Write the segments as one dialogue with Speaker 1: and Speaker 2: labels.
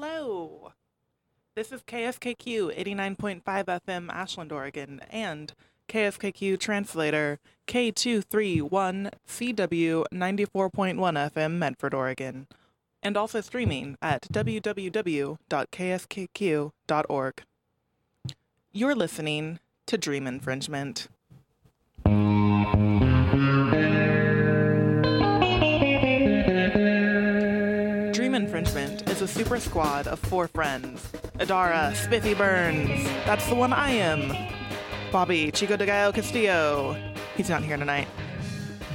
Speaker 1: Hello. This is KSKQ 89.5 FM Ashland, Oregon, and KSKQ translator K231 CW 94.1 FM Medford, Oregon, and also streaming at www.kskq.org. You're listening to Dream Infringement. Super squad of four friends. Adara, Spiffy Burns, that's the one I am. Bobby, Chico de Gallo Castillo, he's not here tonight.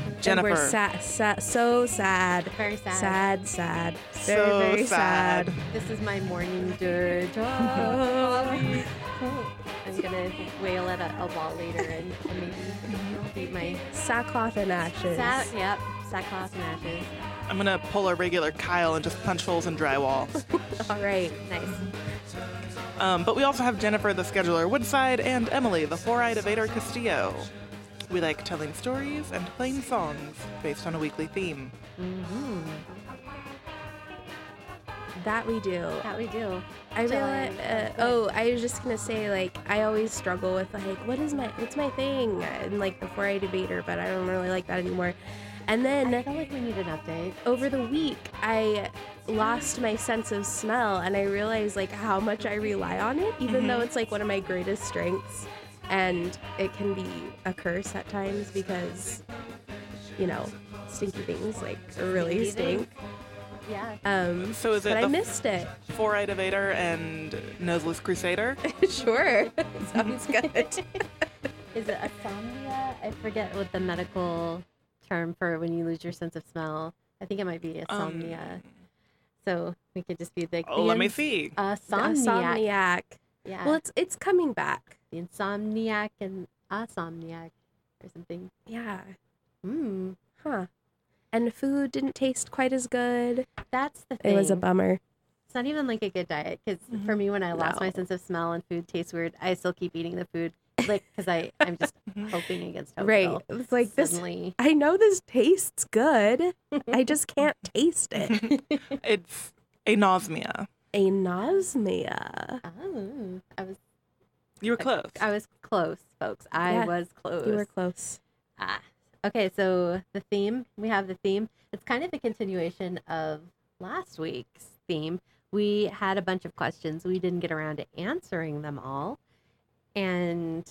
Speaker 2: And
Speaker 1: Jennifer,
Speaker 2: we're sad, sad, so sad.
Speaker 3: Very sad.
Speaker 2: Sad, sad. Very,
Speaker 1: so
Speaker 2: very
Speaker 1: sad.
Speaker 2: sad.
Speaker 3: This is my morning dirge. Oh, I'm gonna wail at a, a wall later and, and maybe beat my
Speaker 2: Sackcloth and ashes.
Speaker 3: sat. Yep, sackcloth and ashes.
Speaker 1: I'm gonna pull a regular Kyle and just punch holes in drywall.
Speaker 2: All right.
Speaker 3: Nice.
Speaker 1: Um, but we also have Jennifer, the scheduler Woodside, and Emily, the four-eyed evader Castillo. We like telling stories and playing songs based on a weekly theme.
Speaker 2: That we do.
Speaker 3: That we do.
Speaker 2: I
Speaker 3: Tell
Speaker 2: realize. Uh, oh, I was just gonna say like I always struggle with like what is my what's my thing and like before I debater, but I don't really like that anymore. And then
Speaker 3: I feel like we need an update.
Speaker 2: over the week I lost my sense of smell and I realized like how much I rely on it, even though it's like one of my greatest strengths. And it can be a curse at times because, you know, stinky things like really
Speaker 3: Stinky
Speaker 2: stink.
Speaker 3: Yeah.
Speaker 2: Um,
Speaker 1: So is it
Speaker 2: but I missed it.
Speaker 1: four-eyed evader and noseless crusader?
Speaker 2: sure, sounds good.
Speaker 3: Is it asomnia? I forget what the medical term for when you lose your sense of smell. I think it might be insomnia. so we could just be like,
Speaker 1: Oh, let me see.
Speaker 3: Insomniac.
Speaker 2: Insomniac.
Speaker 3: Yeah.
Speaker 2: Well, it's it's coming back.
Speaker 3: the insomniac and asomniac or something.
Speaker 2: Yeah.
Speaker 3: Hmm.
Speaker 2: Huh. And food didn't taste quite as good.
Speaker 3: That's the thing.
Speaker 2: It was a bummer.
Speaker 3: It's not even like a good diet because for me, when I lost my sense of smell and food tastes weird, I still keep eating the food, like because I I'm just hoping against hope.
Speaker 2: right. It's like this. I know this tastes good. I just can't taste it.
Speaker 1: it's anosmia.
Speaker 2: Anosmia.
Speaker 3: Oh, I was
Speaker 1: You were close.
Speaker 3: I was close, folks. I
Speaker 2: Yeah,
Speaker 3: was close.
Speaker 2: You were close.
Speaker 3: Ah. Okay, so the theme, we have the theme. It's kind of a continuation of last week's theme. We had a bunch of questions. We didn't get around to answering them all. And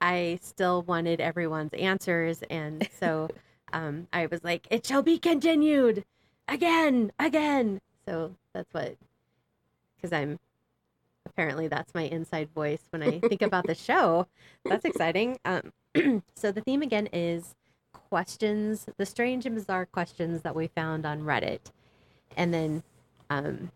Speaker 3: I still wanted everyone's answers. And so um, I was like, it shall be continued again, again. So that's what, because I'm apparently that's my inside voice when I think about the show. That's exciting. Um, so the theme again is questions, the strange and bizarre questions that we found on Reddit. And then um,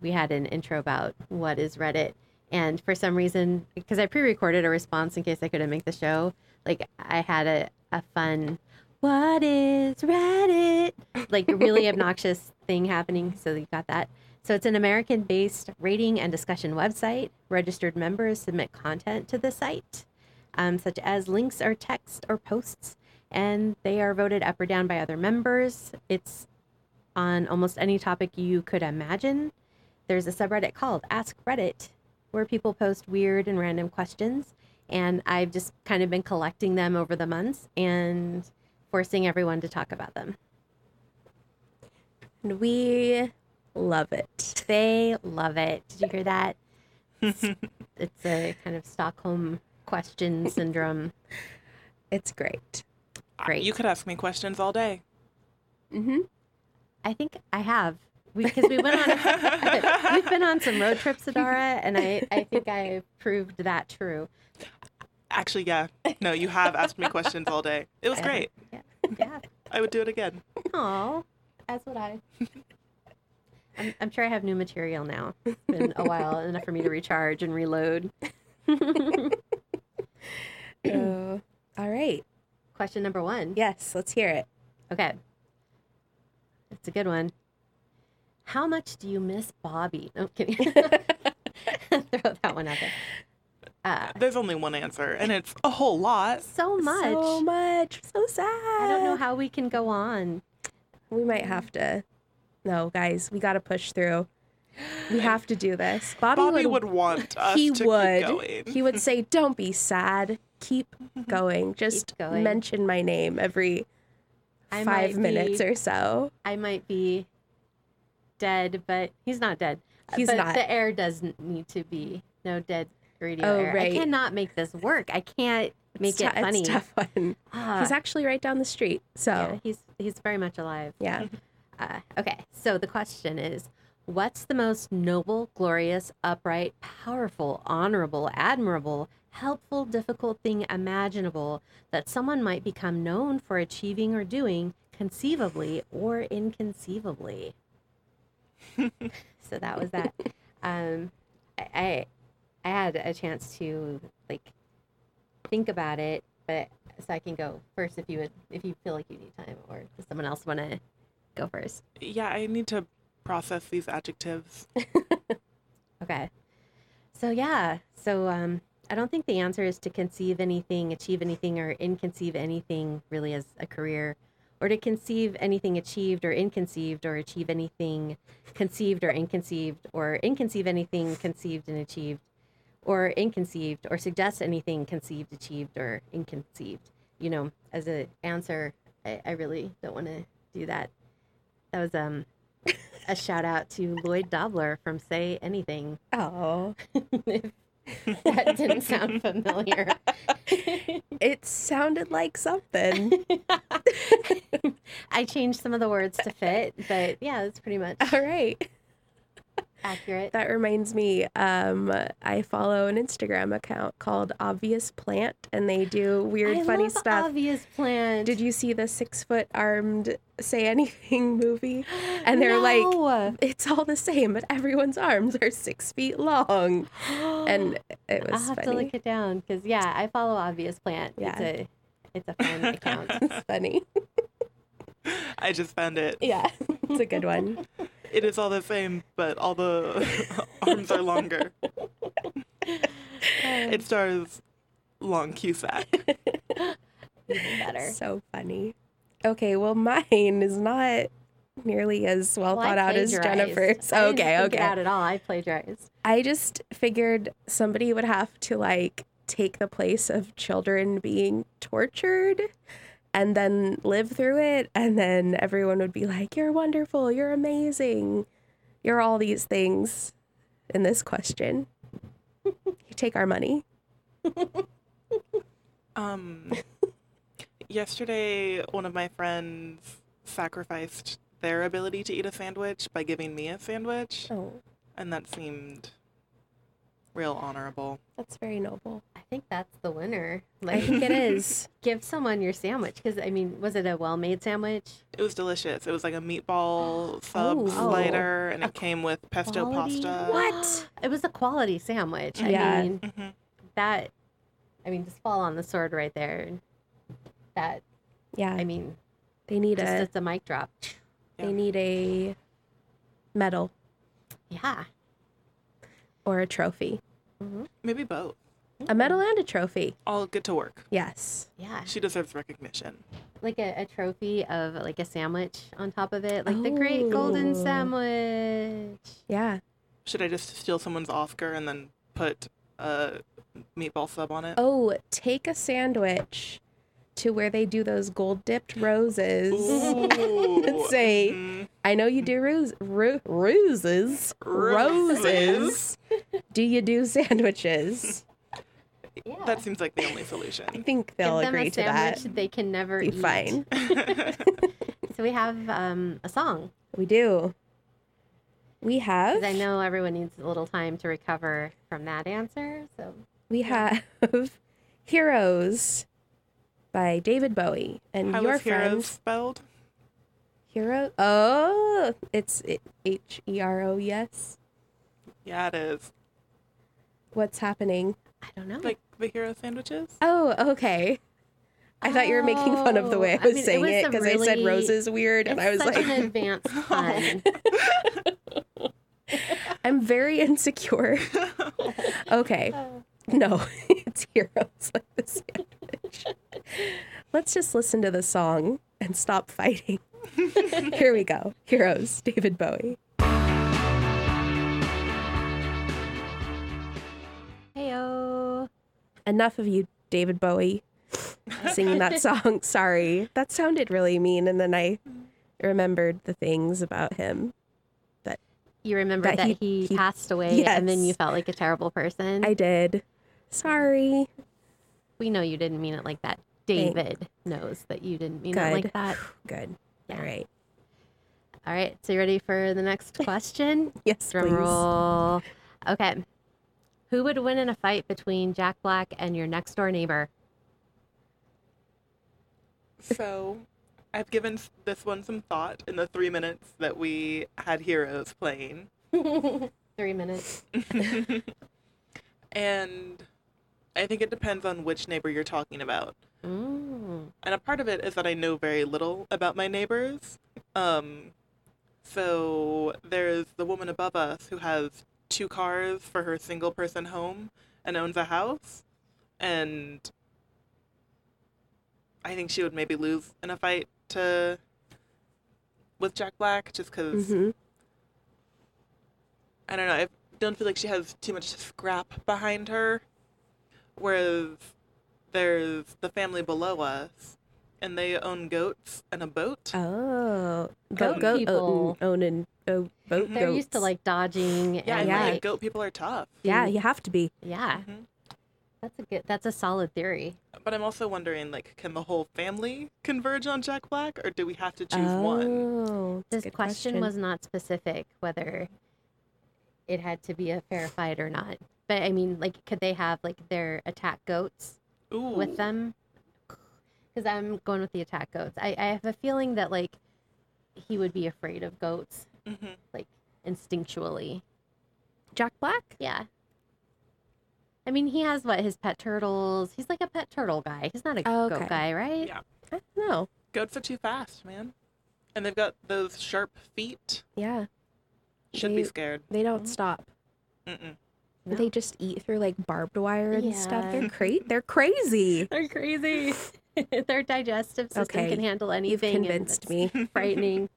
Speaker 3: we had an intro about what is Reddit. And for some reason, because I pre recorded a response in case I couldn't make the show, like I had a, a fun, what is Reddit? Like really obnoxious thing happening. So you got that. So it's an American based rating and discussion website. Registered members submit content to the site, um, such as links or text or posts, and they are voted up or down by other members. It's on almost any topic you could imagine. There's a subreddit called Ask Reddit where people post weird and random questions. And I've just kind of been collecting them over the months and forcing everyone to talk about them.
Speaker 2: And we love it.
Speaker 3: They love it. Did you hear that? It's, it's a kind of Stockholm question syndrome.
Speaker 2: It's great.
Speaker 3: Great.
Speaker 1: You could ask me questions all day.
Speaker 2: Mm-hmm.
Speaker 3: I think I have. Because we, went on, we've been on some road trips, Adara, and I, I think I proved that true.
Speaker 1: Actually, yeah. No, you have asked me questions all day. It was great.
Speaker 3: Yeah. Yeah.
Speaker 1: I would do it again.
Speaker 3: Aw, as would I. I'm, I'm sure I have new material now. It's been a while, enough for me to recharge and reload.
Speaker 2: So, all right.
Speaker 3: Question number one.
Speaker 2: Yes, let's hear it.
Speaker 3: Okay. It's a good one. How much do you miss Bobby? No kidding. Throw that one out there. Uh,
Speaker 1: There's only one answer, and it's a whole lot.
Speaker 3: so much.
Speaker 2: So much. So sad.
Speaker 3: I don't know how we can go on.
Speaker 2: We might have to. No, guys, we got to push through. We have to do this. Bobby,
Speaker 1: Bobby would want us
Speaker 2: he
Speaker 1: to
Speaker 2: would.
Speaker 1: keep going.
Speaker 2: He would say, "Don't be sad. Keep going. Just
Speaker 3: going.
Speaker 2: mention my name every five minutes
Speaker 3: be-
Speaker 2: or so."
Speaker 3: I might be dead, but he's not dead. Uh,
Speaker 2: He's
Speaker 3: but
Speaker 2: not.
Speaker 3: The air doesn't need to be no dead radio
Speaker 2: Oh,
Speaker 3: air.
Speaker 2: right.
Speaker 3: I cannot make this work. I can't make
Speaker 2: It's
Speaker 3: it funny.
Speaker 2: It's tough one.
Speaker 3: Ah,
Speaker 2: He's actually right down the street. So
Speaker 3: yeah, he's he's very much alive.
Speaker 2: yeah.
Speaker 3: Uh, okay, so the question is what's the most noble, glorious, upright, powerful, honorable, admirable, helpful, difficult thing imaginable that someone might become known for achieving or doing conceivably or inconceivably? so that was that. Um, I, I I had a chance to like think about it, but so I can go first if you would if you feel like you need time, or does someone else want to go first?
Speaker 1: yeah, I need to process these adjectives.
Speaker 3: Okay. So yeah, so um, I don't think the answer is to conceive anything, achieve anything, or inconceive anything really as a career, or to conceive anything achieved or inconceived, or achieve anything conceived or inconceived, or inconceive anything conceived and achieved, or inconceived, or suggest anything conceived, achieved, or inconceived. You know, as an answer, I, I really don't want to do that. That was um a shout out to Lloyd Dobler from Say Anything.
Speaker 2: Oh,
Speaker 3: if that didn't sound familiar.
Speaker 2: it sounded like something.
Speaker 3: I changed some of the words to fit, but yeah, that's pretty much
Speaker 2: All right.
Speaker 3: Accurate.
Speaker 2: That reminds me, um, I follow an Instagram account called Obvious Plant, and they do weird,
Speaker 3: I
Speaker 2: funny
Speaker 3: love
Speaker 2: stuff.
Speaker 3: Obvious plant.
Speaker 2: Did you see the six foot armed Say Anything movie? And they're like, it's all the same, but everyone's arms are six feet long. And it was.
Speaker 3: I'll
Speaker 2: was
Speaker 3: have to look it down because yeah, I follow Obvious Plant.
Speaker 2: Yeah.
Speaker 3: It's a it's a fun account.
Speaker 2: it's funny.
Speaker 1: I just found it.
Speaker 2: Yeah, it's a good one.
Speaker 1: It is all the same, but all the arms are longer. It stars Long Cusack.
Speaker 3: Even better.
Speaker 2: So funny. Okay, well, mine is not nearly as well,
Speaker 3: Well,
Speaker 2: thought out as
Speaker 3: plagiarized.
Speaker 2: Jennifer's.
Speaker 3: I didn't
Speaker 2: Okay,
Speaker 3: think
Speaker 2: okay.
Speaker 3: out at all. I plagiarized.
Speaker 2: I just figured somebody would have to like take the place of children being tortured and then live through it. And then everyone would be like, You're wonderful. You're amazing. You're all these things in this question. you take our money.
Speaker 1: Um, yesterday, one of my friends sacrificed their ability to eat a sandwich by giving me a sandwich,
Speaker 2: Oh,
Speaker 1: and that seemed real honorable.
Speaker 2: that's very noble.
Speaker 3: I think that's the winner.
Speaker 2: I
Speaker 3: Like,
Speaker 2: think it is.
Speaker 3: give someone your sandwich because I mean, was it a well-made sandwich?
Speaker 1: It was delicious. It was like a meatball sub
Speaker 2: Oh.
Speaker 1: slider, and it came with pesto
Speaker 3: Quality?
Speaker 1: pasta.
Speaker 2: What?
Speaker 3: It was a quality sandwich. I
Speaker 2: Yeah.
Speaker 3: mean,
Speaker 1: hmm
Speaker 3: that. I mean, just fall on the sword right there. That
Speaker 2: Yeah,
Speaker 3: I mean,
Speaker 2: they need
Speaker 3: just
Speaker 2: a
Speaker 3: it's a mic drop.
Speaker 1: Yeah.
Speaker 2: they need a medal
Speaker 3: Yeah.
Speaker 2: Or a trophy.
Speaker 1: Maybe both.
Speaker 2: A medal and a trophy.
Speaker 1: All get to work.
Speaker 2: Yes.
Speaker 3: Yeah.
Speaker 1: She deserves recognition.
Speaker 3: Like a, a trophy of like a sandwich on top of it, like the great golden
Speaker 2: Oh.
Speaker 3: sandwich.
Speaker 2: Yeah.
Speaker 1: Should I just steal someone's Oscar and then put a meatball sub on it?
Speaker 2: Oh, take a sandwich to where they do those gold dipped roses.
Speaker 1: Ooh.
Speaker 2: Say,
Speaker 1: Mhm.
Speaker 2: I know you do rose, ru- roses. Roses. do you do sandwiches?
Speaker 3: Yeah.
Speaker 1: That seems like the only solution.
Speaker 2: I think they'll
Speaker 3: Give them
Speaker 2: agree
Speaker 3: a
Speaker 2: to that.
Speaker 3: they can never
Speaker 2: Be
Speaker 3: eat.
Speaker 2: fine.
Speaker 3: So we have um, a song.
Speaker 2: We do. We have.
Speaker 3: I know everyone needs a little time to recover from that answer. So
Speaker 2: We have Heroes by David Bowie and
Speaker 1: How
Speaker 2: your
Speaker 1: is heroes
Speaker 2: friend
Speaker 1: spelled?
Speaker 2: Hero. Oh, it's H E R O. Yes.
Speaker 1: Yeah, it is.
Speaker 2: What's happening?
Speaker 3: I don't know.
Speaker 1: Like the hero sandwiches?
Speaker 2: Oh, okay. I thought you were making fun of the way I
Speaker 3: Oh, I
Speaker 2: was
Speaker 3: mean,
Speaker 2: saying it
Speaker 3: a
Speaker 2: because I said
Speaker 3: really-
Speaker 2: roses weird, and I was
Speaker 3: such
Speaker 2: like,
Speaker 3: an advanced pun.
Speaker 2: I'm very insecure. okay, no, it's heroes like the sandwich. Let's just listen to the song and stop fighting. Here we go. Heroes, David Bowie. Heyo. Enough of you, David Bowie, singing that song. Sorry. That sounded really mean. And then I remembered the things about him.
Speaker 3: That you remember
Speaker 2: that,
Speaker 3: that
Speaker 2: he,
Speaker 3: he,
Speaker 2: he,
Speaker 3: passed away yes. and then you felt like a terrible person.
Speaker 2: I did. Sorry.
Speaker 3: We know you didn't mean it like that. David Thanks. knows that you didn't mean
Speaker 2: Good.
Speaker 3: it like that.
Speaker 2: Good.
Speaker 3: Yeah.
Speaker 2: All right.
Speaker 3: All right, so you ready for the next question?
Speaker 2: Yes,
Speaker 3: Drum
Speaker 2: please.
Speaker 3: roll. Okay. Who would win in a fight between Jack Black and your next door neighbor?
Speaker 1: So, I've given this one some thought in the three minutes that we had Heroes playing.
Speaker 3: Three minutes.
Speaker 1: and I think it depends on which neighbor you're talking about.
Speaker 3: Mm.
Speaker 1: And a part of it is that I know very little about my neighbors. Um, so there's the woman above us who has two cars for her single person home and owns a house. And I think she would maybe lose in a fight to with Jack Black just because
Speaker 2: hmm
Speaker 1: I don't know. I don't feel like she has too much scrap behind her. Whereas there's the family below us, and they own goats and a boat.
Speaker 2: Oh,
Speaker 3: Goat
Speaker 2: goat, goat, uh,
Speaker 3: people.
Speaker 2: Mm, own, owning oh, boat
Speaker 3: They're used to like dodging
Speaker 1: yeah,
Speaker 3: and
Speaker 1: and
Speaker 2: Yeah.
Speaker 1: like, goat people are tough.
Speaker 2: Yeah, mm-hmm. you have to be.
Speaker 3: yeah.
Speaker 1: Mhm.
Speaker 3: That's a good that's a solid theory.
Speaker 1: But I'm also wondering, like, can the whole family converge on Jack Black, or do we have to choose oh, one?
Speaker 2: Oh, that's a
Speaker 3: This
Speaker 2: good
Speaker 3: question, was not specific whether it had to be a fair fight or not. But I mean, like, could they have like their attack goats
Speaker 1: Ooh,
Speaker 3: with them? Because I'm going with the attack goats. I, I have a feeling that like he would be afraid of goats,
Speaker 1: Mhm.
Speaker 3: like instinctually.
Speaker 2: Jack Black.
Speaker 3: Yeah. I mean, he has what his pet turtles. He's like a pet turtle guy. He's not a
Speaker 2: Oh,
Speaker 3: goat
Speaker 2: okay.
Speaker 3: guy, right?
Speaker 1: Yeah.
Speaker 2: I don't know.
Speaker 1: Goats are too fast, man. And they've got those sharp feet.
Speaker 2: Yeah,
Speaker 1: Should
Speaker 2: They-
Speaker 1: be scared.
Speaker 2: they don't stop.
Speaker 1: Mm-mm.
Speaker 3: No.
Speaker 2: They just eat through like barbed wire and stuff. They're cra- They're crazy.
Speaker 3: They're crazy. Their digestive system
Speaker 2: Okay,
Speaker 3: can handle anything. You've
Speaker 2: convinced me.
Speaker 3: Frightening.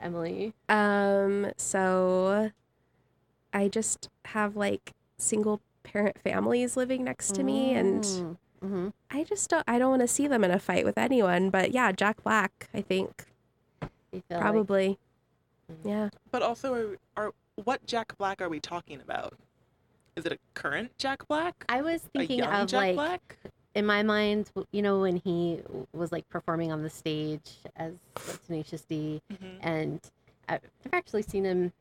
Speaker 3: Emily.
Speaker 2: Um, so I just have like single parent families living next to me and
Speaker 3: hmm
Speaker 2: I just don't I don't want to see them in a fight with anyone, but yeah, Jack Black, I think
Speaker 3: You feel like-
Speaker 2: probably.
Speaker 3: Mm.
Speaker 2: Yeah.
Speaker 1: But also, are, are what Jack Black are we talking about? Is it a current Jack Black?
Speaker 3: I was
Speaker 1: a
Speaker 3: thinking
Speaker 1: young
Speaker 3: of
Speaker 1: Jack
Speaker 3: like
Speaker 1: Black?
Speaker 3: in my mind, you know, when he was like performing on the stage as like, Tenacious D,
Speaker 1: Mhm.
Speaker 3: and I've actually seen him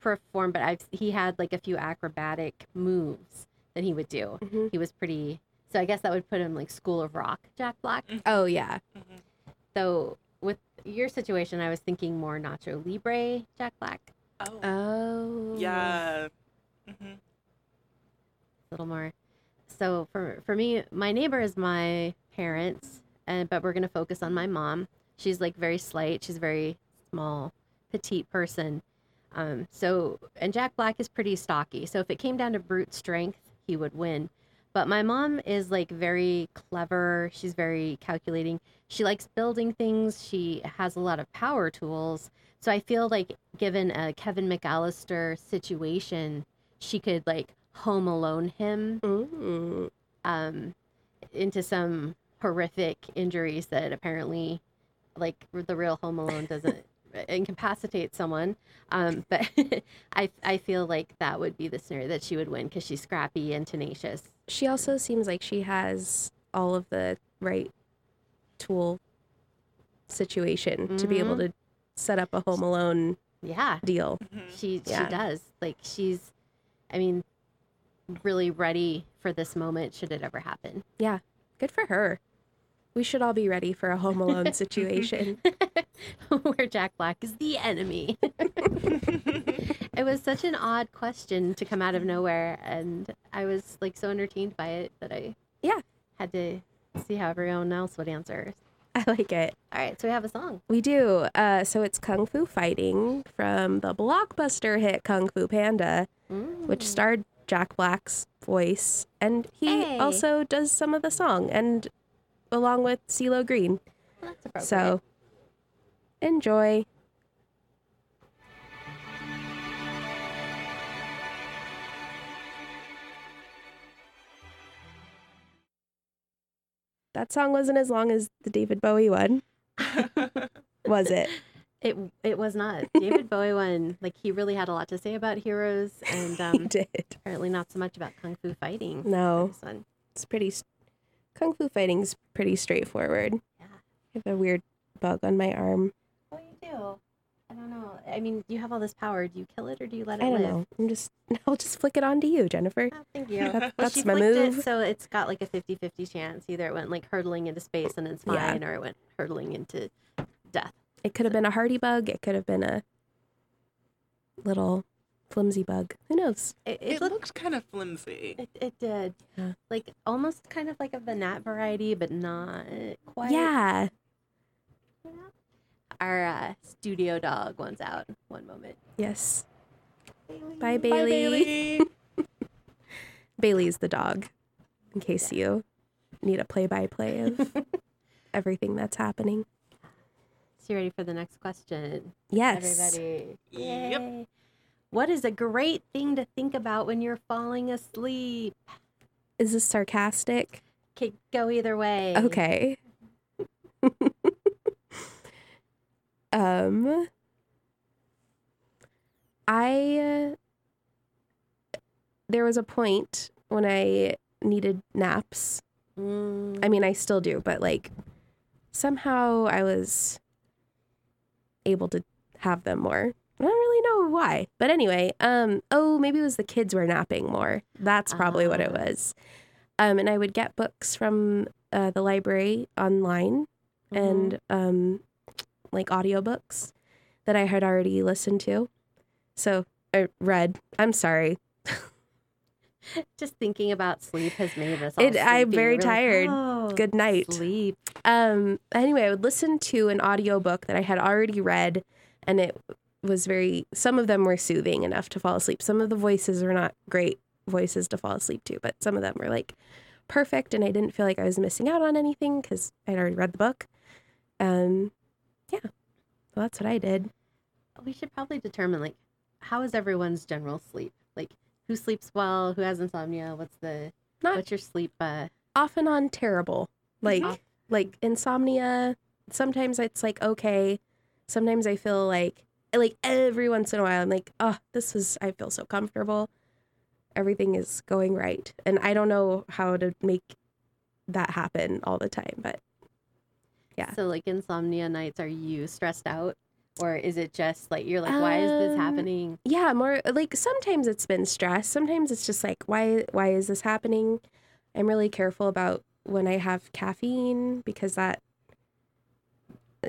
Speaker 3: perform, but I've he had like a few acrobatic moves that he would do.
Speaker 2: Mhm.
Speaker 3: He was pretty. So I guess that would put him like School of Rock, Jack Black.
Speaker 2: Oh yeah.
Speaker 1: Mhm.
Speaker 3: So with your situation, I was thinking more Nacho Libre, Jack Black.
Speaker 1: Oh,
Speaker 2: Oh.
Speaker 1: yeah. hmm
Speaker 3: a little more. So for for me, my neighbor is my parents, and but we're gonna focus on my mom. She's like very slight. She's a very small, petite person. Um, so and Jack Black is pretty stocky. So if it came down to brute strength, he would win. But my mom is like very clever. She's very calculating. She likes building things. She has a lot of power tools. So I feel like given a Kevin McAllister situation, she could like home alone him um, into some horrific injuries that apparently, like the real Home Alone doesn't incapacitate someone. Um, but I I feel like that would be the scenario that she would win because she's scrappy and tenacious.
Speaker 2: She also seems like she has all of the right tool situation to be able
Speaker 3: Mhm.
Speaker 2: to set up a home alone
Speaker 3: Yeah,
Speaker 2: deal.
Speaker 1: hmm
Speaker 3: she
Speaker 2: Yeah.
Speaker 3: she does. Like she's, I mean, really ready for this moment should it ever happen. Yeah.
Speaker 2: Good for her. We should all be ready for a home alone situation.
Speaker 3: Where Jack Black is the enemy. it was such an odd question to come out of nowhere, and I was like so entertained by it that I
Speaker 2: Yeah.
Speaker 3: had to see how everyone else would answer.
Speaker 2: I like it.
Speaker 3: All right, so we have a song.
Speaker 2: We do. Uh, so it's Kung Fu Fighting from the blockbuster hit Kung Fu Panda, which
Speaker 3: Mm.
Speaker 2: starred Jack Black's voice. And he
Speaker 3: Hey.
Speaker 2: also does some of the song, and along with CeeLo Green.
Speaker 3: Well,
Speaker 2: so enjoy. That song wasn't as long as the David Bowie one, was it?
Speaker 3: It it was not. David Bowie one, like he really had a lot to say about heroes, and um, he
Speaker 2: did.
Speaker 3: apparently not so much about kung fu fighting.
Speaker 2: No, it's pretty Kung fu fighting's pretty straightforward.
Speaker 3: Yeah.
Speaker 2: I have a weird bug on my arm.
Speaker 3: Oh, you do. I don't know. I mean, you have all this power. Do you kill it or do you let it
Speaker 2: I don't
Speaker 3: live?
Speaker 2: know. I'm just. I'll just flick it on to you, Jennifer.
Speaker 3: Oh, thank you.
Speaker 2: That's-
Speaker 3: well,
Speaker 2: that's
Speaker 3: she
Speaker 2: my move.
Speaker 3: It, so it's got like a 50-50 chance. Either it went like hurtling into space and it's
Speaker 2: Yeah.
Speaker 3: fine, or it went hurtling into death.
Speaker 2: It could have been a hardy bug. It could have been a little flimsy bug. Who knows?
Speaker 3: It, it,
Speaker 1: It
Speaker 3: looked.
Speaker 1: looked kind of flimsy.
Speaker 3: It, it did.
Speaker 2: Yeah.
Speaker 3: Like almost kind of like of the gnat variety, but not quite.
Speaker 2: Yeah.
Speaker 3: Our uh, studio dog wants out. One moment.
Speaker 2: Yes.
Speaker 3: Bailey.
Speaker 2: Bye,
Speaker 1: Bye,
Speaker 2: Bailey.
Speaker 1: Bailey.
Speaker 2: Bailey's the dog. In case you need a play-by-play of everything that's happening.
Speaker 3: So you ready for the next question?
Speaker 2: Yes.
Speaker 3: Everybody.
Speaker 1: Yep.
Speaker 3: What is a great thing to think about when you're falling asleep?
Speaker 2: Is this sarcastic?
Speaker 3: Could go either way.
Speaker 2: Okay. um I uh, there was a point when I needed naps.
Speaker 3: Mm,
Speaker 2: I mean, I still do, but like somehow I was able to have them more. I don't really know why. But anyway, um oh, maybe it was the kids were napping more. That's probably what it
Speaker 3: Ah.
Speaker 2: was. Um and I would get books from uh, the library online
Speaker 3: mhm.
Speaker 2: and um like audiobooks that I had already listened to. So, I read. I'm sorry.
Speaker 3: just thinking about sleep has made us all
Speaker 2: It- I'm very
Speaker 3: like,
Speaker 2: tired.
Speaker 3: "Oh,
Speaker 2: Good night.
Speaker 3: Sleep.
Speaker 2: Um anyway, I would listen to an audiobook that I had already read and it was very some of them were soothing enough to fall asleep. Some of the voices were not great voices to fall asleep to, but some of them were like perfect and I didn't feel like I was missing out on anything cuz I'd already read the book. Um yeah. Well, that's what I did.
Speaker 3: We should probably determine like how is everyone's general sleep? Like who sleeps well? Who has insomnia? What's the
Speaker 2: Not-
Speaker 3: what's your sleep? Uh,
Speaker 2: Off and on terrible. Like like insomnia, sometimes it's like okay. Sometimes I feel like like every once in a while I'm like, "Oh, this was I feel so comfortable. Everything is going right." And I don't know how to make that happen all the time, but Yeah.
Speaker 3: So like insomnia nights, are you stressed out, or is it just like you're like, why is this
Speaker 2: Um,
Speaker 3: happening?
Speaker 2: yeah, more like sometimes it's been stress. Sometimes it's just like, why why is this happening? I'm really careful about when I have caffeine because that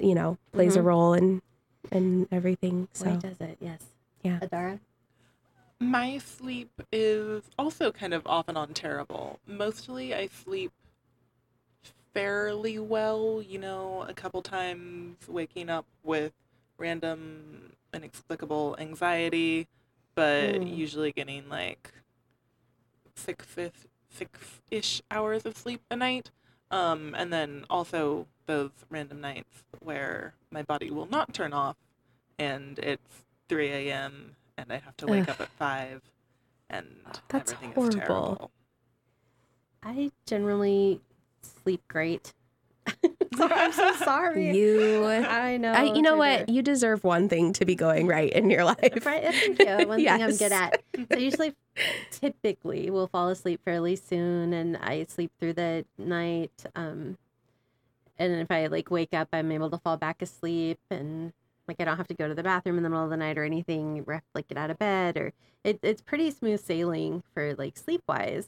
Speaker 2: you know, plays a
Speaker 3: Mhm.
Speaker 2: role in in everything.
Speaker 3: Why does it? Yes.
Speaker 2: Yeah.
Speaker 3: Adara.
Speaker 1: My sleep is also kind of off and on terrible. Mostly I sleep fairly well, you know, a couple times waking up with random inexplicable anxiety, but
Speaker 3: Mm.
Speaker 1: usually getting like six fifth six ish hours of sleep a night. Um, and then also those random nights where my body will not turn off and it's 3 a.m. and I have to wake
Speaker 2: Ugh.
Speaker 1: up at 5 and
Speaker 2: That's
Speaker 1: everything
Speaker 2: horrible.
Speaker 1: is terrible.
Speaker 3: I generally sleep great. so I'm so sorry.
Speaker 2: you
Speaker 3: I know.
Speaker 2: I, you know what? You deserve one thing to be going right in your life.
Speaker 3: Right, thank you. One thing I'm good at. So usually, typically, we'll fall asleep fairly soon, and I sleep through the night. Um, and if I like wake up, I'm able to fall back asleep, and like I don't have to go to the bathroom in the middle of the night or anything. Or like get out of bed, or it, it's pretty smooth sailing for like sleep wise,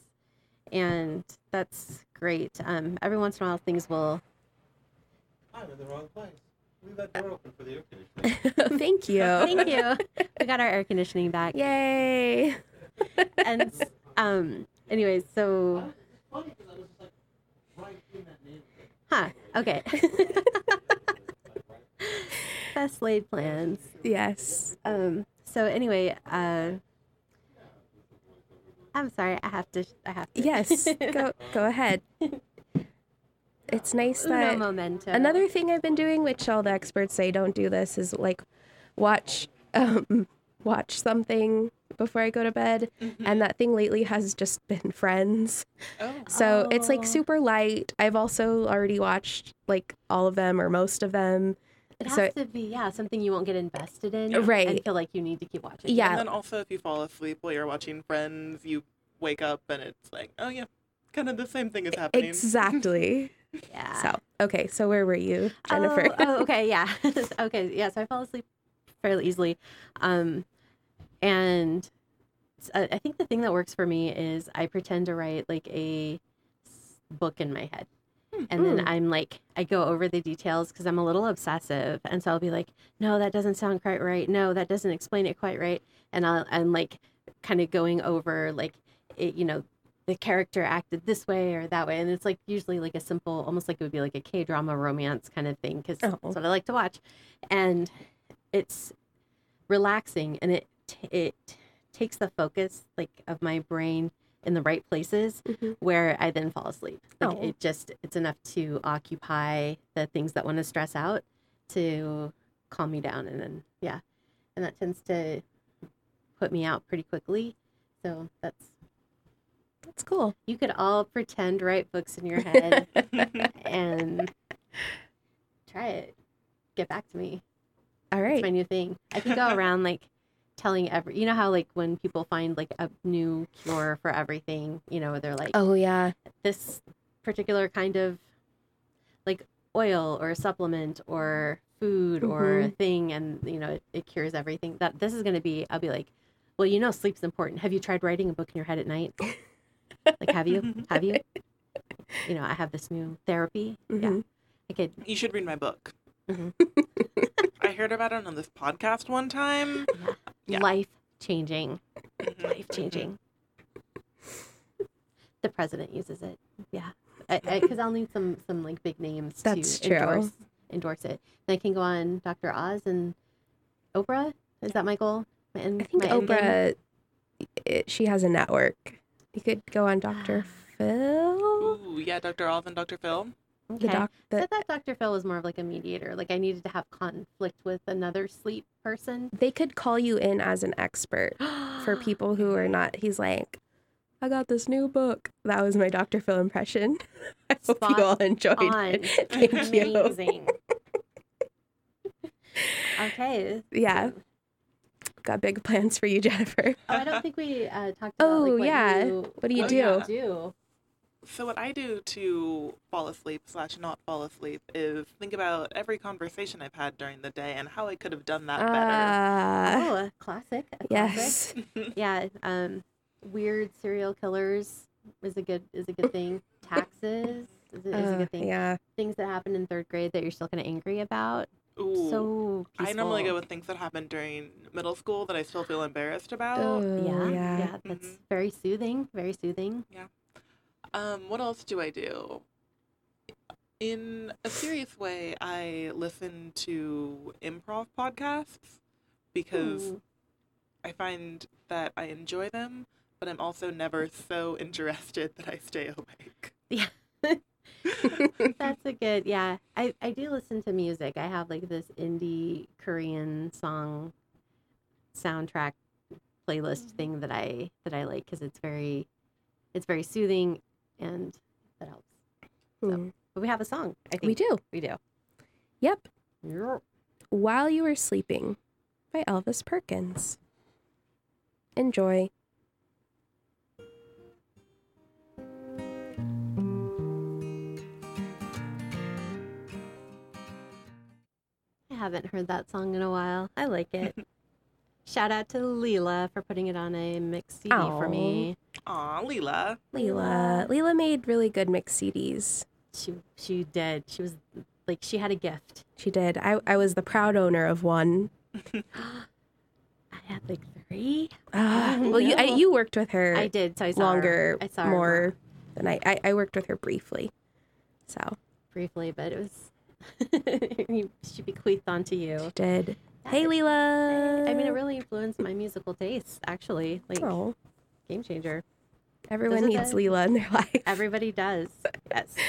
Speaker 3: and that's great. Um, every once in a while, things will
Speaker 4: I'm in the wrong place. Leave that door open for the air conditioning.
Speaker 2: Thank you.
Speaker 3: Thank you. we got our air conditioning back.
Speaker 2: Yay.
Speaker 3: and um anyways so huh okay best laid plans
Speaker 2: Yes.
Speaker 3: um so anyway uh i'm sorry i have to i have to
Speaker 2: Yes. Go go ahead. It's nice
Speaker 3: Uno
Speaker 2: that
Speaker 3: momento
Speaker 2: Another thing I've been doing, which all the experts say don't do this, is like watch um, watch something before I go to bed. And that thing lately has just been Friends.
Speaker 1: oh,
Speaker 2: So it's like
Speaker 3: Oh.
Speaker 2: super light. I've also already watched like all of them or most of them.
Speaker 3: It has
Speaker 2: So-
Speaker 3: to be, yeah, something you won't get invested in,
Speaker 2: Right.
Speaker 3: And feel like you need to keep watching.
Speaker 2: Yeah.
Speaker 1: And then also, if you fall asleep while you're watching Friends, you wake up and it's like, oh yeah, kind of the same thing is happening.
Speaker 2: Exactly.
Speaker 3: yeah.
Speaker 2: so, okay. So where were you, Jennifer?
Speaker 3: Oh, oh, okay, yeah. okay, yeah. So I fall asleep fairly easily, um, and I think the thing that works for me is I pretend to write like a book in my head. And then
Speaker 2: Mm.
Speaker 3: I'm like, I go over the details because I'm a little obsessive, and so I'll be like, "No, that doesn't sound quite right. No, that doesn't explain it quite right." And I'll I'm like, kind of going over like, it, you know, the character acted this way or that way, and it's like usually like a simple, almost like it would be like a K drama romance kind of thing because
Speaker 2: Oh.
Speaker 3: that's what I like to watch, and it's relaxing and it t- it takes the focus like of my brain in the right places
Speaker 2: Mhm.
Speaker 3: where I then fall asleep. Like
Speaker 2: Oh.
Speaker 3: it just it's enough to occupy the things that want to stress out to calm me down and then yeah. And that tends to put me out pretty quickly. So that's
Speaker 2: That's cool.
Speaker 3: you could all pretend write books in your head and try it. Get back to me.
Speaker 2: All right.
Speaker 3: It's my new thing. I can go around like telling every you know how like when people find like a new cure for everything, you know, they're like
Speaker 2: Oh yeah.
Speaker 3: this particular kind of like oil or supplement or food or mm-hmm. a thing and you know it, it cures everything that this is going to be i'll be like well you know sleep's important have you tried writing a book in your head at night like have you have you you know i have this new therapy yeah
Speaker 2: Mhm.
Speaker 3: i could
Speaker 1: You should read my book.
Speaker 3: Mhm.
Speaker 1: I heard about it on this podcast one time. Yeah.
Speaker 3: life changing
Speaker 1: Mhm,
Speaker 3: life changing the president uses it yeah because i'll need some some like big names
Speaker 2: That's
Speaker 3: to
Speaker 2: true.
Speaker 3: endorse endorse it then i can go on dr oz and oprah is that my goal My end-
Speaker 2: I think
Speaker 3: my end game?
Speaker 2: Oprah, it, she has a network. You could go on Dr. Phil.
Speaker 1: Ooh, yeah, Dr. Oz and Dr. Phil.
Speaker 2: The
Speaker 3: okay.
Speaker 2: doc.
Speaker 3: I
Speaker 2: The,
Speaker 3: thought Dr. Phil was more of like a mediator. Like I needed to have conflict with another sleep person.
Speaker 2: they could call you in as an expert for people who are not. He's like, I got this new book. That was my Dr. Phil impression. I hope you all enjoyed
Speaker 3: on.
Speaker 2: it. Thank you.
Speaker 3: Amazing. okay.
Speaker 2: Yeah. Got big plans for you, Jennifer.
Speaker 3: Oh, I don't think we uh, talked about.
Speaker 2: Oh,
Speaker 3: like, what
Speaker 2: yeah.
Speaker 3: You,
Speaker 2: What do you
Speaker 1: Oh,
Speaker 2: do?
Speaker 1: yeah.
Speaker 3: do?
Speaker 1: So what I do to fall asleep slash not fall asleep is think about every conversation I've had during the day and how I could have done that better.
Speaker 2: Uh,
Speaker 3: oh, a classic. A classic.
Speaker 2: yes.
Speaker 3: Yeah. Um, weird serial killers is a good is a good thing. Taxes is a, is a
Speaker 2: Uh,
Speaker 3: good thing.
Speaker 2: yeah.
Speaker 3: Things that happened in third grade that you're still kind of angry about.
Speaker 1: Ooh.
Speaker 3: So
Speaker 1: I normally go with things that happened during middle school that I still feel embarrassed about.
Speaker 2: Oh,
Speaker 3: yeah,
Speaker 2: yeah.
Speaker 3: yeah, that's
Speaker 1: Mhm.
Speaker 3: very soothing, very soothing. Yeah.
Speaker 1: Um, what else do I do? In a serious way, I listen to improv podcasts because
Speaker 3: Ooh.
Speaker 1: I find that I enjoy them, but I'm also never so interested that I stay awake.
Speaker 3: That's a good, yeah. I, I do listen to music. I have like this indie Korean song soundtrack playlist
Speaker 2: Mm-hmm.
Speaker 3: thing that I that I like because it's very it's very soothing and that helps.
Speaker 2: Hmm.
Speaker 3: But we have a song. I think
Speaker 2: We do.
Speaker 3: We do.
Speaker 2: Yep.
Speaker 3: Yep.
Speaker 2: While You Were Sleeping by Elvis Perkins. Enjoy.
Speaker 3: Haven't heard that song in a while. I like it. Shout out to Leela for putting it on a mix CD for me.
Speaker 1: Aw, Leela.
Speaker 2: Leela. Leela made really good mix CDs.
Speaker 3: She she did. She was like she had a gift.
Speaker 2: She did. I, I was the proud owner of one.
Speaker 3: I had like three.
Speaker 2: Ah, well, you I, you worked with her
Speaker 3: I did. So I saw her-
Speaker 2: longer,
Speaker 3: I saw her
Speaker 2: more than I, I. I worked with her briefly. So
Speaker 3: briefly, but it was you- she bequeathed onto you.
Speaker 2: did. Hey,
Speaker 3: That-
Speaker 2: Leela.
Speaker 3: I mean, it really influenced my musical taste. Actually, like
Speaker 2: Oh,
Speaker 3: game changer.
Speaker 2: everyone
Speaker 3: it
Speaker 2: needs
Speaker 3: the-
Speaker 2: Leela in their life.
Speaker 3: Everybody does. Yes.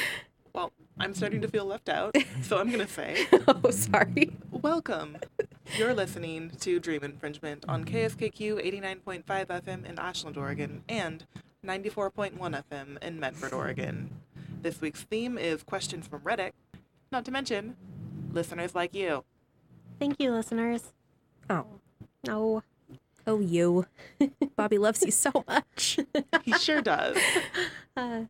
Speaker 1: Well, I'm starting to feel left out, so I'm going to say,
Speaker 2: oh, sorry.
Speaker 1: welcome You're listening to Dream Infringement on KSKQ 89.5 FM in Ashland, Oregon, and 94.1 FM in Medford, Oregon. This week's theme is questions from Reddit, not to mention listeners like you.
Speaker 3: Thank you, listeners.
Speaker 2: Oh,
Speaker 3: Oh,
Speaker 2: oh, you. Bobby loves you so much.
Speaker 1: He sure does.
Speaker 3: Uh,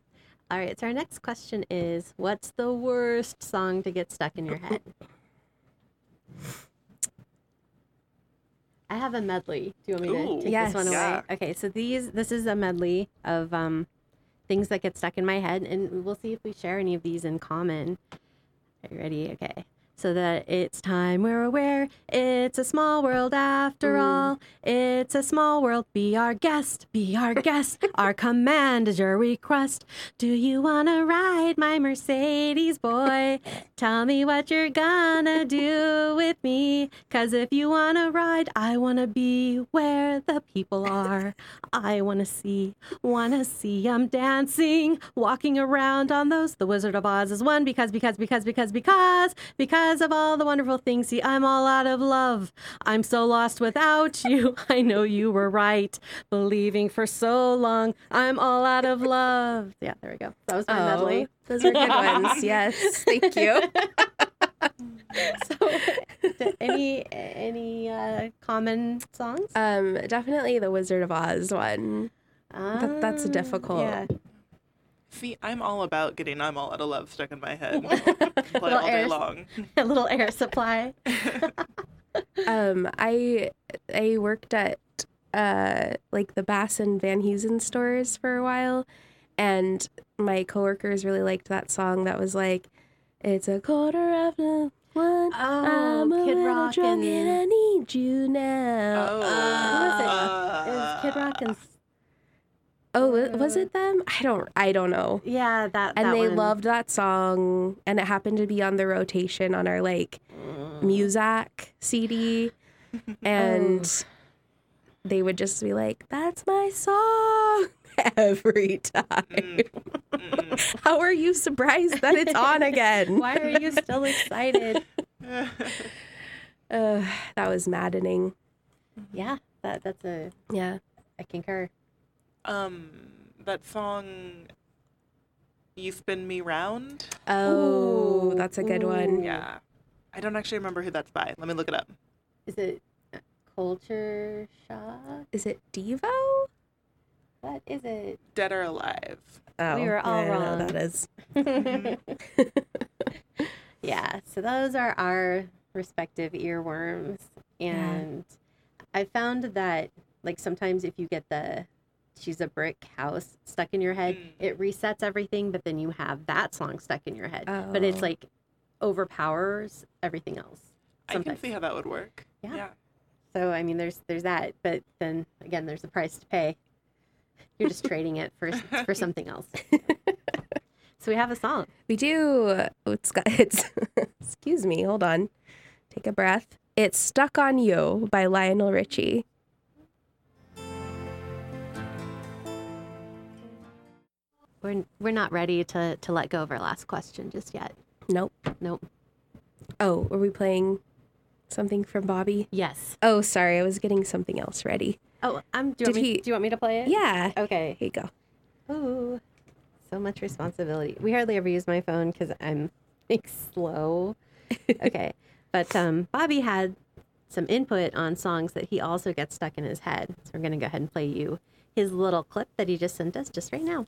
Speaker 3: all right. So our next question is, what's the worst song to get stuck in your head? I have a medley. Do you want me to
Speaker 1: Ooh,
Speaker 3: take
Speaker 2: Yes.
Speaker 3: this one away?
Speaker 1: yeah.
Speaker 3: Okay. So these, this is a medley of um, things that get stuck in my head, and we'll see if we share any of these in common. Are you ready? Okay. So that it's time we're aware it's a small world after mm. all. It's a small world. Be our guest, be our guest. our command is your request. Do you wanna ride my Mercedes, boy? Tell me what you're gonna do with me. Cause if you wanna ride, I wanna be where the people are. I wanna see, wanna see 'em dancing, walking around on those. The Wizard of Oz is one because, because, because, because, because, because of all the wonderful things. See, I'm all out of love. I'm so lost without you. I know you were right, believing for so long. I'm all out of love. Yeah, there we go. That was my medley.
Speaker 2: Oh, those are good ones. Yes, thank you.
Speaker 3: So, any any uh, common songs?
Speaker 2: Um, definitely the Wizard of Oz one. that- that's
Speaker 3: Ah,
Speaker 2: difficult.
Speaker 3: Yeah.
Speaker 1: See, I'm all about getting I'm all out of love stuck in my head. Play
Speaker 3: Little
Speaker 1: all day
Speaker 3: airs.
Speaker 1: long.
Speaker 3: A little air supply.
Speaker 2: Um, I I worked at uh like the Bass and Van Heusen stores for a while, and my coworkers really liked that song. That was like, "It's a quarter after one. I'm a
Speaker 3: Kid
Speaker 2: little
Speaker 3: Rock
Speaker 2: drunk
Speaker 3: and-
Speaker 2: and I need you now."
Speaker 1: Oh,
Speaker 3: Uh, It was Kid Rock and
Speaker 2: Oh, was it them? I don't I don't know.
Speaker 3: yeah, that.
Speaker 2: And
Speaker 3: that
Speaker 2: they
Speaker 3: one.
Speaker 2: loved that song, and it happened to be on the rotation on our like Muzak CD, and they would just be like, "That's my song." Every time.
Speaker 1: Mm.
Speaker 2: How are you surprised that it's on again?
Speaker 3: Why are you still excited?
Speaker 2: Uh, that was maddening.
Speaker 3: yeah, that that's a.
Speaker 2: Yeah.
Speaker 3: I concur.
Speaker 1: Um, that song, "You Spin Me Round."
Speaker 2: Oh,
Speaker 3: Ooh,
Speaker 2: that's a good one.
Speaker 1: Yeah, I don't actually remember who that's by. Let me look it up.
Speaker 3: Is it uh, Culture Shock?
Speaker 2: Is it Devo?
Speaker 3: What is it?
Speaker 1: Dead or Alive.
Speaker 2: Oh,
Speaker 3: We were all
Speaker 2: I know
Speaker 3: wrong.
Speaker 2: That is.
Speaker 3: yeah, so those are our respective earworms. And I found that, like, sometimes if you get the she's a brick house stuck in your head,
Speaker 1: Mm.
Speaker 3: it resets everything, but then you have that song stuck in your head. But it's
Speaker 2: Oh.
Speaker 3: like overpowers everything else.
Speaker 1: I can see how that would work.
Speaker 3: Yeah. So I mean, there's there's that, but then again, there's a price to pay. You're just trading it for for something else. so we have a song.
Speaker 2: We do. It's got. It's. excuse me. Hold on. Take a breath. It's "Stuck on You" by Lionel Richie.
Speaker 3: We're we're not ready to to let go of our last question just yet.
Speaker 2: Nope.
Speaker 3: Nope.
Speaker 2: Oh, are we playing something from Bobby?
Speaker 3: Yes.
Speaker 2: Oh, sorry. I was getting something else ready.
Speaker 3: Oh, I'm. Do you,
Speaker 2: Did
Speaker 3: want me,
Speaker 2: he-
Speaker 3: do you want me to play it?
Speaker 2: Yeah.
Speaker 3: Okay.
Speaker 2: Here you go.
Speaker 3: Ooh, so much responsibility. We hardly ever use my phone because I'm like slow. Okay, but um, Bobby had some input on songs that he also gets stuck in his head. So we're gonna go ahead and play you his little clip that he just sent us just right now.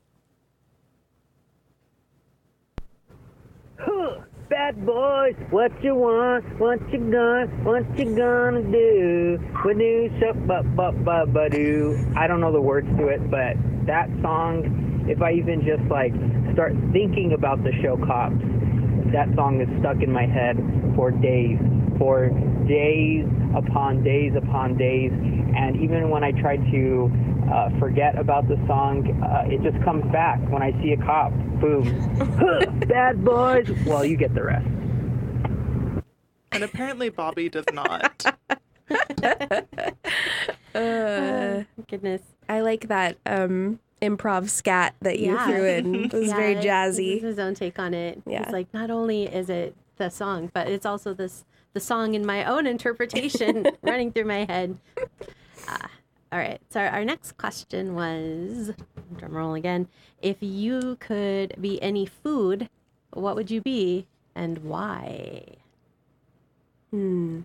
Speaker 5: Bad boys, what you want? What you gonna? What you gonna do? When do so ba ba ba ba do? I don't know the words to it, but that song. If I even just like start thinking about the show Cops, that song is stuck in my head for days, for days upon days upon days. And even when I try to uh, forget about the song, uh, it just comes back when I see a cop. Boom. Bad boys. Well, you get the rest.
Speaker 1: And apparently Bobby does not.
Speaker 2: Uh,
Speaker 3: Goodness.
Speaker 2: I like that um, improv scat that you
Speaker 3: Yeah.
Speaker 2: threw in. It was
Speaker 3: Yeah,
Speaker 2: very
Speaker 3: This
Speaker 2: jazzy.
Speaker 3: is his own take on it.
Speaker 2: Yeah.
Speaker 3: It's like not only is it the song, but it's also this the song in my own interpretation running through my head. Uh, all right. So our next question was, drum roll again. If you could be any food, what would you be and why?
Speaker 2: Hmm.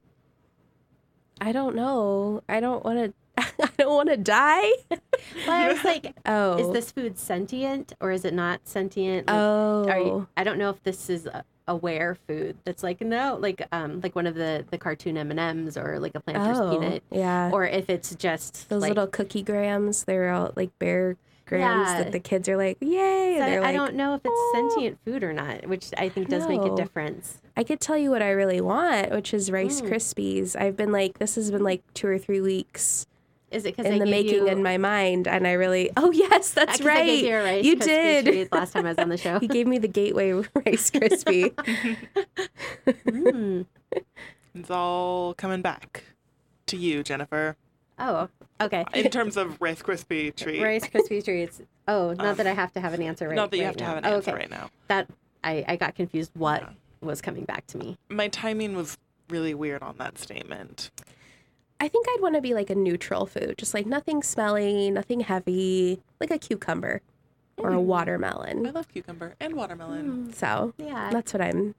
Speaker 2: I don't know. I don't want to. I don't want to die.
Speaker 3: Well, I was like,
Speaker 2: Oh.
Speaker 3: is this food sentient or is it not sentient? Like,
Speaker 2: Oh.
Speaker 3: you, I don't know if this is a aware food that's like no, like um, like one of the the cartoon M and M's or like a Planters
Speaker 2: oh.
Speaker 3: peanut,
Speaker 2: Yeah.
Speaker 3: or if it's just
Speaker 2: Those
Speaker 3: like,
Speaker 2: little cookie grams. They're all like bear grams
Speaker 3: Yeah.
Speaker 2: that the kids are like, yay.
Speaker 3: So I,
Speaker 2: they're
Speaker 3: I
Speaker 2: like,
Speaker 3: don't know if it's
Speaker 2: "Oh."
Speaker 3: sentient food or not, which I think does make a difference.
Speaker 2: I could tell you what I really want, which is Rice
Speaker 3: Mm.
Speaker 2: Krispies. I've been like, this has been like two or three weeks
Speaker 3: Is it because
Speaker 2: in the making in my mind, and I really, oh yes, that's
Speaker 3: I
Speaker 2: right.
Speaker 3: gave you, a Rice
Speaker 2: you did.
Speaker 3: last time I was on the show.
Speaker 2: he gave me the gateway Rice Krispie.
Speaker 3: Mm.
Speaker 1: It's all coming back to you, Jennifer.
Speaker 3: Oh, okay.
Speaker 1: In terms of Rice Krispie treat.
Speaker 3: Rice Krispie treats. Oh, not
Speaker 1: Um,
Speaker 3: that I have to have an answer right.
Speaker 1: Not that you
Speaker 3: right
Speaker 1: have to
Speaker 3: now.
Speaker 1: have an
Speaker 3: Oh,
Speaker 1: answer
Speaker 3: okay.
Speaker 1: right now.
Speaker 3: That I I got confused. What
Speaker 1: Yeah.
Speaker 3: was coming back to me?
Speaker 1: My timing was really weird on that statement.
Speaker 2: I think I'd want to be like a neutral food, just like nothing smelly, nothing heavy, like a cucumber or a
Speaker 1: mm.
Speaker 2: watermelon.
Speaker 1: I love cucumber and watermelon. Mm.
Speaker 2: So
Speaker 3: Yeah,
Speaker 2: that's what I'm.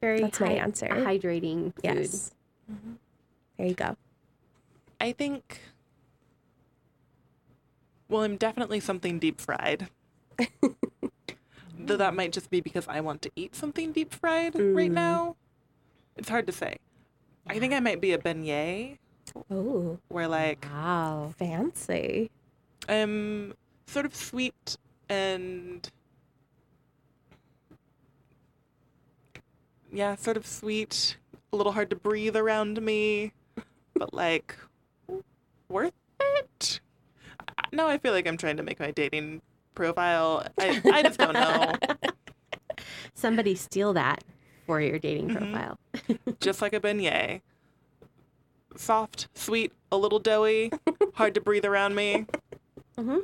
Speaker 3: very.
Speaker 2: that's my
Speaker 3: hy-
Speaker 2: answer.
Speaker 3: Hydrating food.
Speaker 2: Yes. Mm-hmm. There you go.
Speaker 1: I think. Well, I'm definitely something deep fried. Though that might just be because I want to eat something deep fried right
Speaker 2: Mm.
Speaker 1: now. It's hard to say. I think I might be a beignet,
Speaker 2: Oh,
Speaker 1: where like
Speaker 3: Wow.
Speaker 2: fancy.
Speaker 1: I'm sort of sweet and yeah, sort of sweet, a little hard to breathe around me, but like worth it. I- Now I feel like I'm trying to make my dating profile. I, I just don't know.
Speaker 3: Somebody steal that for your dating
Speaker 1: Mhm.
Speaker 3: profile.
Speaker 1: Just like a beignet. Soft, sweet, a little doughy, hard to breathe around me.
Speaker 3: hmm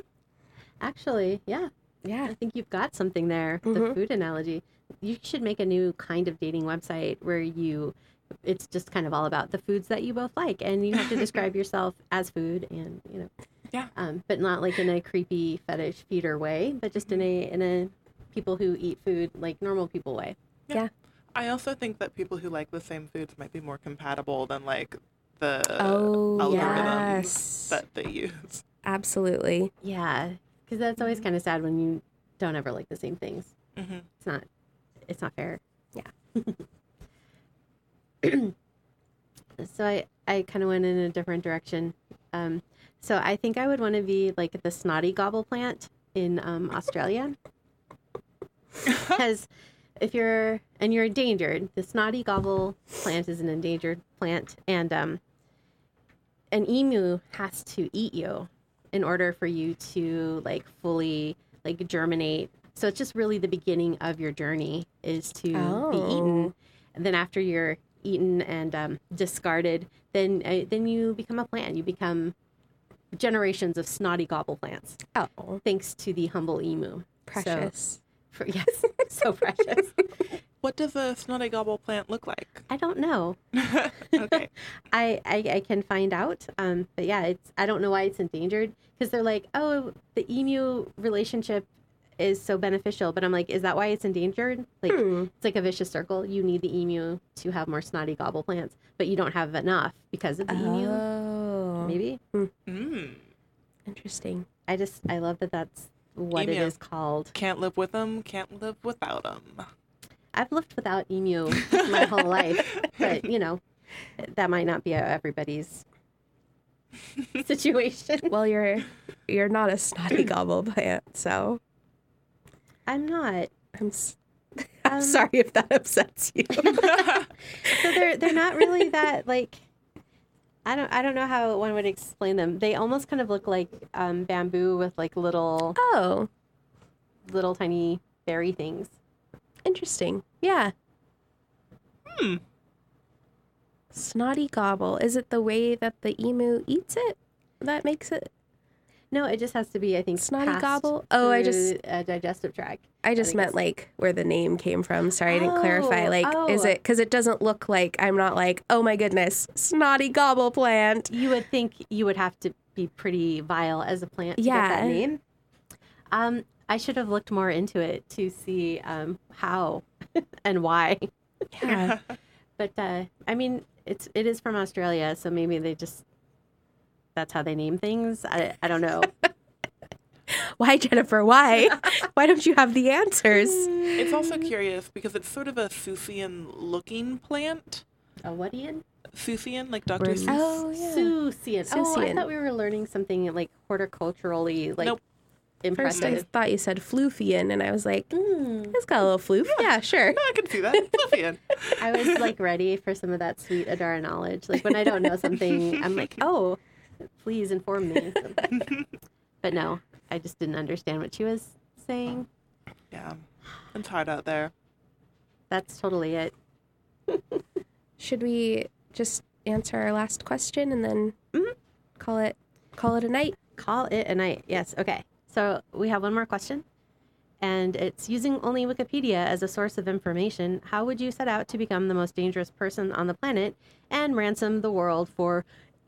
Speaker 3: Actually, yeah,
Speaker 2: Yeah.
Speaker 3: I think you've got something there. The
Speaker 2: Mhm.
Speaker 3: food analogy. You should make a new kind of dating website where you. It's just kind of all about the foods that you both like, and you have to describe yourself as food, and you know,
Speaker 1: Yeah.
Speaker 3: um, but not like in a creepy fetish feeder way, but just in a in a people who eat food like normal people way. Yeah.
Speaker 1: I also think that people who like the same foods might be more compatible than like the
Speaker 2: oh
Speaker 1: algorithms
Speaker 2: yes.
Speaker 1: that they use.
Speaker 2: Absolutely.
Speaker 3: Yeah, because that's always kind of sad when you don't ever like the same things.
Speaker 1: hmm
Speaker 3: It's not. It's not fair.
Speaker 2: Yeah.
Speaker 3: so I I kind of went in a different direction. Um, so I think I would want to be like the snotty gobble plant in um, Australia, because if you're and you're endangered, the snotty gobble plant is an endangered plant, and um, an emu has to eat you in order for you to like fully like germinate. So it's just really the beginning of your journey is to be eaten,
Speaker 2: Oh.
Speaker 3: and then after you're eaten and um, discarded, then uh, then you become a plant. You become generations of snotty gobble plants,
Speaker 2: Oh,
Speaker 3: thanks to the humble emu.
Speaker 2: precious.
Speaker 3: For, yes, so precious.
Speaker 1: What does a snotty gobble plant look like?
Speaker 3: I don't know.
Speaker 1: okay.
Speaker 3: I, I I can find out. Um, but yeah, it's I don't know why it's endangered because they're like, oh, the emu relationship is so beneficial. But I'm like, is that why it's endangered? Like
Speaker 2: Hmm.
Speaker 3: it's like a vicious circle. You need the emu to have more snotty gobble plants, but you don't have enough because of the emu.
Speaker 2: Oh,
Speaker 3: Maybe
Speaker 1: Mm.
Speaker 2: interesting.
Speaker 3: I just I love that that's what it
Speaker 1: Emu.
Speaker 3: is called.
Speaker 1: Can't live with them, can't live without them.
Speaker 3: I've lived without emu my whole life, but you know, that might not be everybody's situation.
Speaker 2: Well, you're you're not a snotty gobble plant, so
Speaker 3: I'm not.
Speaker 2: I'm. S- I'm
Speaker 3: Um,
Speaker 2: sorry if that upsets you.
Speaker 3: So they're they're not really that like. I don't I don't know how one would explain them. They almost kind of look like um, bamboo with like little
Speaker 2: oh,
Speaker 3: little tiny berry things.
Speaker 2: Interesting. Yeah.
Speaker 1: Hmm.
Speaker 2: Snotty gobble. Is it the way that the emu eats it that makes it?
Speaker 3: No, it just has to be, I think,
Speaker 2: Snotty gobble? Oh, I just-
Speaker 3: a digestive tract.
Speaker 2: I just
Speaker 3: think
Speaker 2: meant like where the name came from. Sorry, I didn't clarify.
Speaker 3: Oh,
Speaker 2: Like, is
Speaker 3: oh.
Speaker 2: it because it doesn't look like I'm not like, oh my goodness, snotty gobble plant.
Speaker 3: You would think you would have to be pretty vile as a plant to get
Speaker 2: Yeah.
Speaker 3: that name. Um, I should have looked more into it to see um, how and why.
Speaker 2: Yeah.
Speaker 3: But uh, I mean, it's it is from Australia, so maybe they just that's how they name things. I I don't know.
Speaker 2: Why, Jennifer? Why? Why don't you have the answers?
Speaker 1: It's also curious because it's sort of a Seussian looking plant.
Speaker 3: A whatian?
Speaker 1: Seussian, like Dr.
Speaker 3: Where's-
Speaker 1: Seuss.
Speaker 2: Oh yeah.
Speaker 3: Seussian. Oh, I thought we were learning something like horticulturally, like
Speaker 1: Nope.
Speaker 2: First, I thought you said floofian, and I was like,
Speaker 3: Mm.
Speaker 2: it's got a little floof. Yeah, sure.
Speaker 1: No, I can see that. Seussian.
Speaker 3: I was like ready for some of that sweet Adara knowledge. Like when I don't know something, I'm like, oh, please inform me. But no, I just didn't understand what she was saying.
Speaker 1: Yeah. It's hard out there.
Speaker 3: That's totally it.
Speaker 2: Should we just answer our last question and then
Speaker 3: Mhm.
Speaker 2: call it call it a night?
Speaker 3: Call it a night. Yes. Okay. So we have one more question. And it's using only Wikipedia as a source of information. How would you set out to become the most dangerous person on the planet and ransom the world for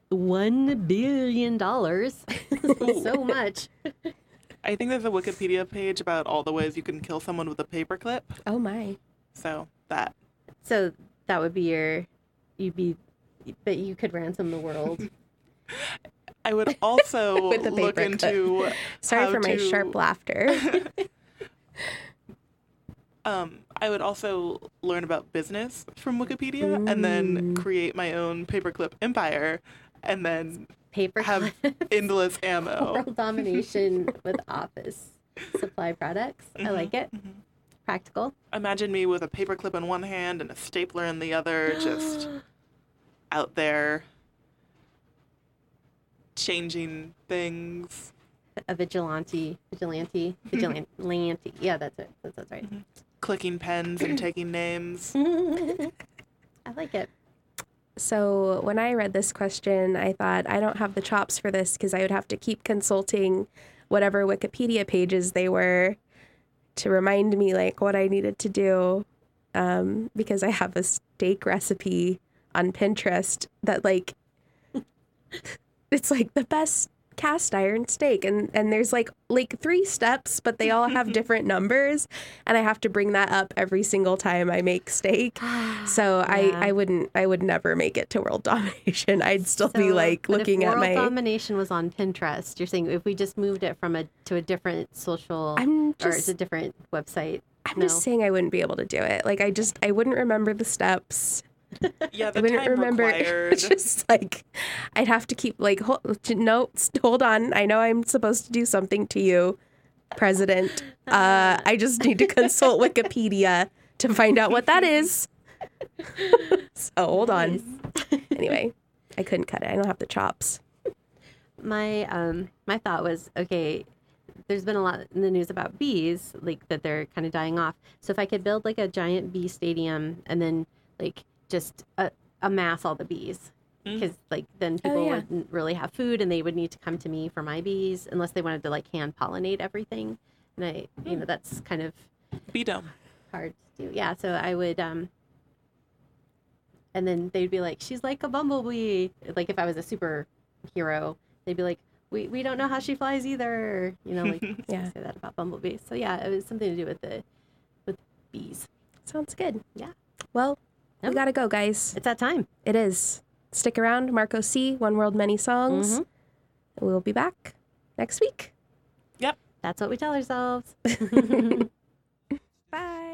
Speaker 3: one billion dollars? so much.
Speaker 1: I think there's a Wikipedia page about all the ways you can kill someone with a paperclip.
Speaker 2: Oh my.
Speaker 1: So that.
Speaker 3: So that would be your, you'd be, but you could ransom the world.
Speaker 1: I would also look
Speaker 2: paperclip.
Speaker 1: into
Speaker 2: Sorry for my
Speaker 1: to-
Speaker 2: sharp laughter.
Speaker 1: Um, I would also learn about business from Wikipedia and then create my own paperclip empire and then
Speaker 3: Paper
Speaker 1: have endless ammo.
Speaker 3: world domination with office supply products. I like it.
Speaker 1: Mhm.
Speaker 3: Practical.
Speaker 1: Imagine me with a paperclip in one hand and a stapler in the other, just out there changing things.
Speaker 3: A vigilante, vigilante, vigilante. Yeah, that's it. That's, that's right.
Speaker 1: Clicking pens and taking names.
Speaker 3: I like it.
Speaker 2: So when I read this question, I thought I don't have the chops for this because I would have to keep consulting whatever Wikipedia pages they were to remind me like what I needed to do. Um, because I have a steak recipe on Pinterest that like it's like the best cast iron steak and and there's like like three steps but they all have different numbers and I have to bring that up every single time I make steak. So
Speaker 3: Yeah.
Speaker 2: I I wouldn't I would never make it to world domination. I'd still be like looking at
Speaker 3: world
Speaker 2: my
Speaker 3: domination was on Pinterest. You're saying if we just moved it from a to a different social
Speaker 2: I'm
Speaker 3: or it's a different website.
Speaker 2: I'm
Speaker 3: no.
Speaker 2: just saying I wouldn't be able to do it. Like I just I wouldn't remember the steps.
Speaker 1: Yeah,
Speaker 2: I wouldn't
Speaker 1: time
Speaker 2: remember.
Speaker 1: required.
Speaker 2: It's just like I'd have to keep like hold, no, s- hold on. I know I'm supposed to do something to you, President. Uh, I just need to consult Wikipedia to find out what that is. so hold on. Anyway, I couldn't cut it. I don't have the chops.
Speaker 3: my um my thought was okay there's been a lot in the news about bees like that they're kind of dying off so if i could build like a giant bee stadium and then like just uh, amass all the bees
Speaker 1: Mm.
Speaker 3: because like then
Speaker 2: Oh,
Speaker 3: people
Speaker 2: yeah.
Speaker 3: wouldn't really have food and they would need to come to me for my bees unless they wanted to like hand pollinate everything and i you know that's kind of
Speaker 1: Be dumb.
Speaker 3: hard to do yeah so i would um and then they'd be like she's like a bumblebee like if i was a superhero they'd be like we, we don't know how she flies either you know like
Speaker 2: Yeah.
Speaker 3: say that about bumblebee so yeah it was something to do with the with bees
Speaker 2: Sounds good.
Speaker 3: Yeah.
Speaker 2: Well, we
Speaker 3: Yep.
Speaker 2: gotta go, guys.
Speaker 3: it's that time
Speaker 2: It is. Stick around, Marco C. One World, Many Songs.
Speaker 3: Mhm.
Speaker 2: We'll be back next week. Yep.
Speaker 3: That's what we tell ourselves
Speaker 2: Bye.